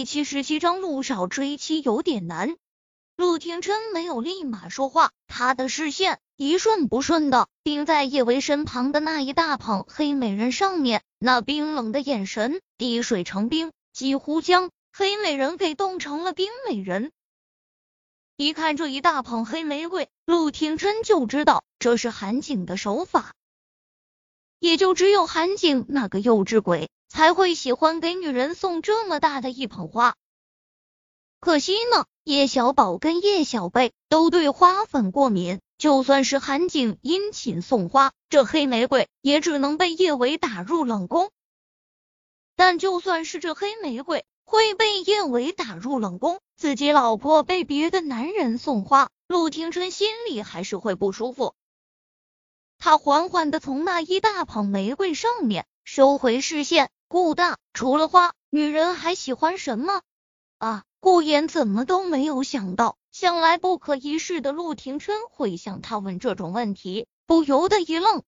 第七十七章陆少追妻有点难。陆廷琛没有立马说话，他的视线一瞬不顺的盯在叶维身旁的那一大捧黑美人上面，那冰冷的眼神滴水成冰，几乎将黑美人给冻成了冰美人。一看这一大捧黑玫瑰，陆廷琛就知道这是韩景的手法。也就只有韩景那个幼稚鬼才会喜欢给女人送这么大的一捧花。可惜呢，叶小宝跟叶小贝都对花粉过敏，就算是韩景殷勤送花，这黑玫瑰也只能被叶伟打入冷宫。但就算是这黑玫瑰会被叶伟打入冷宫，自己老婆被别的男人送花，陆廷琛心里还是会不舒服。他缓缓的从那一大捧玫瑰上面收回视线，顾大，除了花，女人还喜欢什么啊？顾言怎么都没有想到，向来不可一世的陆廷琛会向他问这种问题，不由得一愣。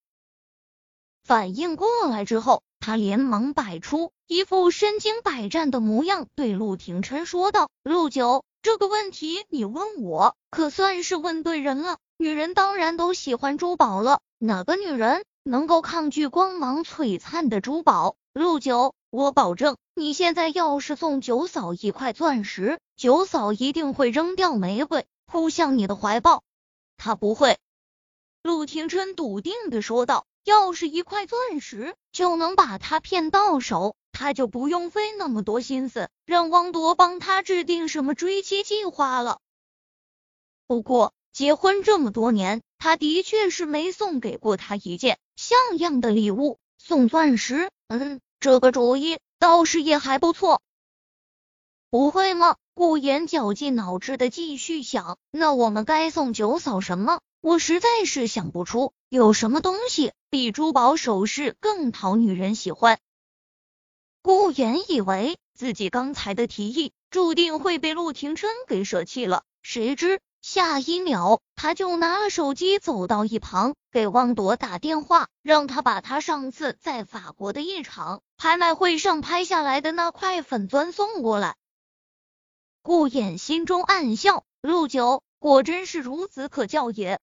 反应过来之后，他连忙摆出一副身经百战的模样，对陆廷琛说道：“陆九，这个问题你问我，可算是问对人了。女人当然都喜欢珠宝了。”哪个女人能够抗拒光芒璀璨的珠宝？陆九，我保证，你现在要是送九嫂一块钻石，九嫂一定会扔掉玫瑰，扑向你的怀抱。她不会。陆廷琛笃定的说道：“要是一块钻石就能把她骗到手，他就不用费那么多心思让汪铎帮他制定什么追妻计划了。不过，结婚这么多年。”他的确是没送给过他一件像样的礼物，送钻石，嗯，这个主意倒是也还不错。不会吗？顾言绞尽脑汁的继续想，那我们该送九嫂什么？我实在是想不出有什么东西比珠宝首饰更讨女人喜欢。顾言以为自己刚才的提议注定会被陆廷琛给舍弃了，谁知。下一秒，他就拿了手机走到一旁，给汪朵打电话，让他把他上次在法国的一场拍卖会上拍下来的那块粉钻送过来。顾衍心中暗笑，陆九果真是孺子可教也。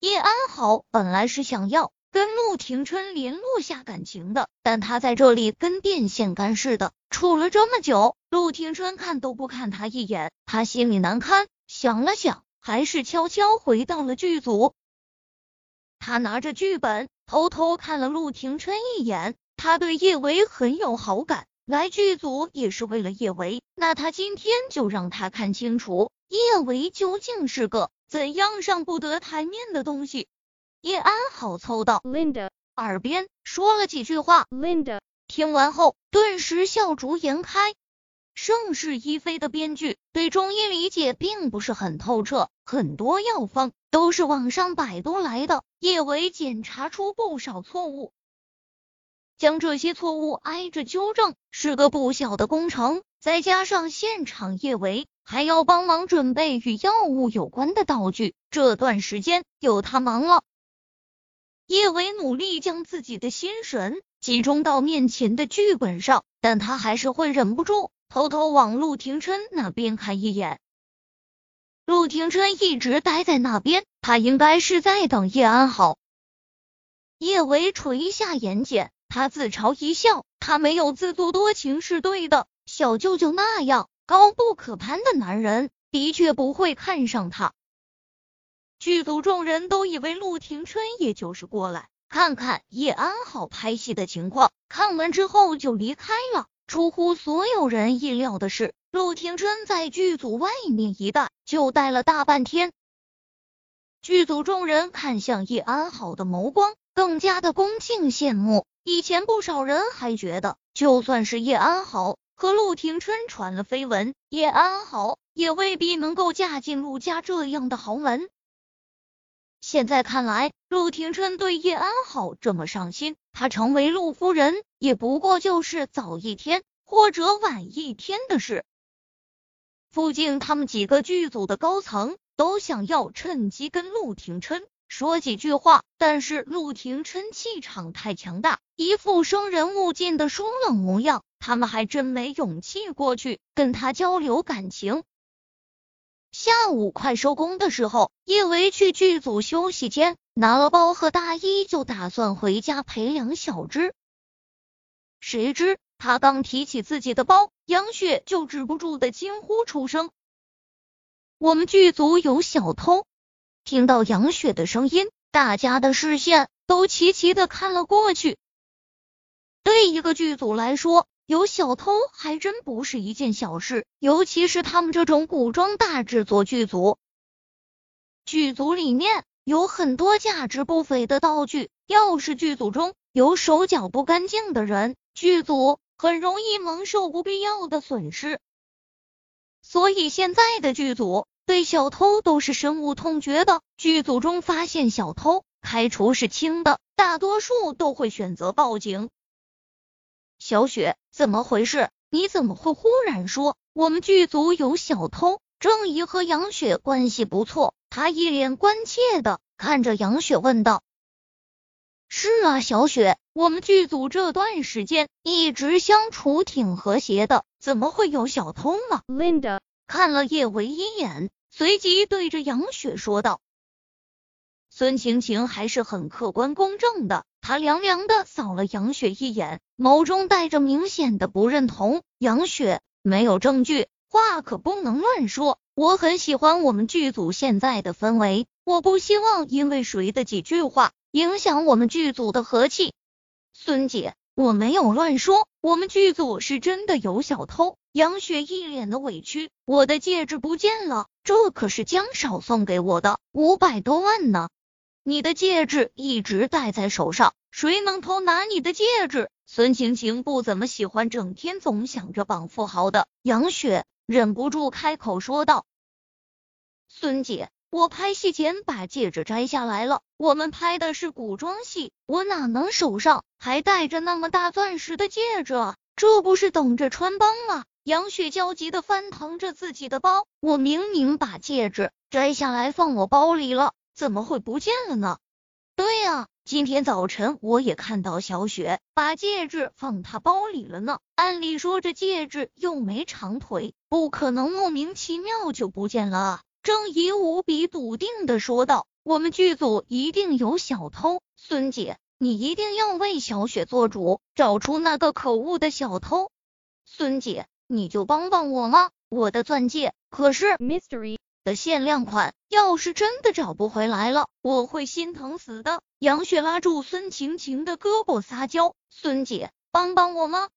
叶安好本来是想要跟陆廷琛联络下感情的，但他在这里跟电线杆似的处了这么久，陆廷琛看都不看他一眼，他心里难堪。想了想，还是悄悄回到了剧组。他拿着剧本，偷偷看了陆廷琛一眼。他对叶维很有好感，来剧组也是为了叶维。那他今天就让他看清楚，叶维究竟是个怎样上不得台面的东西。叶安好凑到 Linda 耳边说了几句话，Linda 听完后顿时笑逐颜开。盛世一飞的编剧对中医理解并不是很透彻，很多药方都是网上百度来的。叶维检查出不少错误，将这些错误挨着纠正是个不小的工程。再加上现场叶维还要帮忙准备与药物有关的道具，这段时间有他忙了。叶维努力将自己的心神集中到面前的剧本上，但他还是会忍不住。偷偷往陆廷琛那边看一眼，陆廷琛一直待在那边，他应该是在等叶安好。叶维垂下眼睑，他自嘲一笑，他没有自作多情是对的，小舅舅那样高不可攀的男人的确不会看上他。剧组众人都以为陆廷琛也就是过来看看叶安好拍戏的情况，看完之后就离开了。出乎所有人意料的是，陆廷琛在剧组外面一待就待了大半天。剧组众人看向叶安好的眸光更加的恭敬羡慕。以前不少人还觉得，就算是叶安好和陆廷琛传了绯闻，叶安好也未必能够嫁进陆家这样的豪门。现在看来，陆廷琛对叶安好这么上心，他成为陆夫人也不过就是早一天或者晚一天的事。附近他们几个剧组的高层都想要趁机跟陆廷琛说几句话，但是陆廷琛气场太强大，一副生人勿近的疏冷模样，他们还真没勇气过去跟他交流感情。下午快收工的时候，叶维去剧组休息间拿了包和大衣，就打算回家陪梁小芝。谁知他刚提起自己的包，杨雪就止不住的惊呼出声：“我们剧组有小偷！”听到杨雪的声音，大家的视线都齐齐的看了过去。对一个剧组来说，有小偷还真不是一件小事，尤其是他们这种古装大制作剧组。剧组里面有很多价值不菲的道具，要是剧组中有手脚不干净的人，剧组很容易蒙受不必要的损失。所以现在的剧组。对小偷都是深恶痛绝的。剧组中发现小偷，开除是轻的，大多数都会选择报警。小雪，怎么回事？你怎么会忽然说我们剧组有小偷？郑怡和杨雪关系不错，她一脸关切的看着杨雪问道：“是啊，小雪，我们剧组这段时间一直相处挺和谐的，怎么会有小偷呢？”Linda 看了叶维一眼。随即对着杨雪说道：“孙晴晴还是很客观公正的。”他凉凉的扫了杨雪一眼，眸中带着明显的不认同。杨雪没有证据，话可不能乱说。我很喜欢我们剧组现在的氛围，我不希望因为谁的几句话影响我们剧组的和气。孙姐，我没有乱说，我们剧组是真的有小偷。杨雪一脸的委屈，我的戒指不见了，这可是江少送给我的，五百多万呢。你的戒指一直戴在手上，谁能偷拿你的戒指？孙晴晴不怎么喜欢整天总想着绑富豪的杨雪，忍不住开口说道：“孙姐，我拍戏前把戒指摘下来了，我们拍的是古装戏，我哪能手上还戴着那么大钻石的戒指啊？这不是等着穿帮吗？”杨雪焦急的翻腾着自己的包，我明明把戒指摘下来放我包里了，怎么会不见了呢？今天早晨我也看到小雪把戒指放她包里了呢。按理说这戒指又没长腿，不可能莫名其妙就不见了啊！郑怡无比笃定的说道：“我们剧组一定有小偷，孙姐，你一定要为小雪做主，找出那个可恶的小偷，孙姐。”你就帮帮我吗？我的钻戒可是 mystery 的限量款，要是真的找不回来了，我会心疼死的。杨雪拉住孙晴晴的胳膊撒娇：“孙姐，帮帮我吗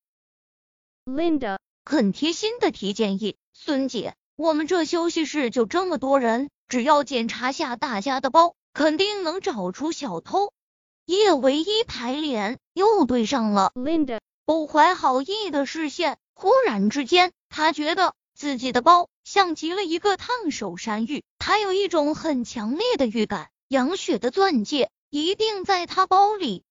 ？”Linda 很贴心的提建议：“孙姐，我们这休息室就这么多人，只要检查下大家的包，肯定能找出小偷。”叶唯一排脸，又对上了 Linda 不怀好意的视线。忽然之间，他觉得自己的包像极了一个烫手山芋。他有一种很强烈的预感，杨雪的钻戒一定在他包里。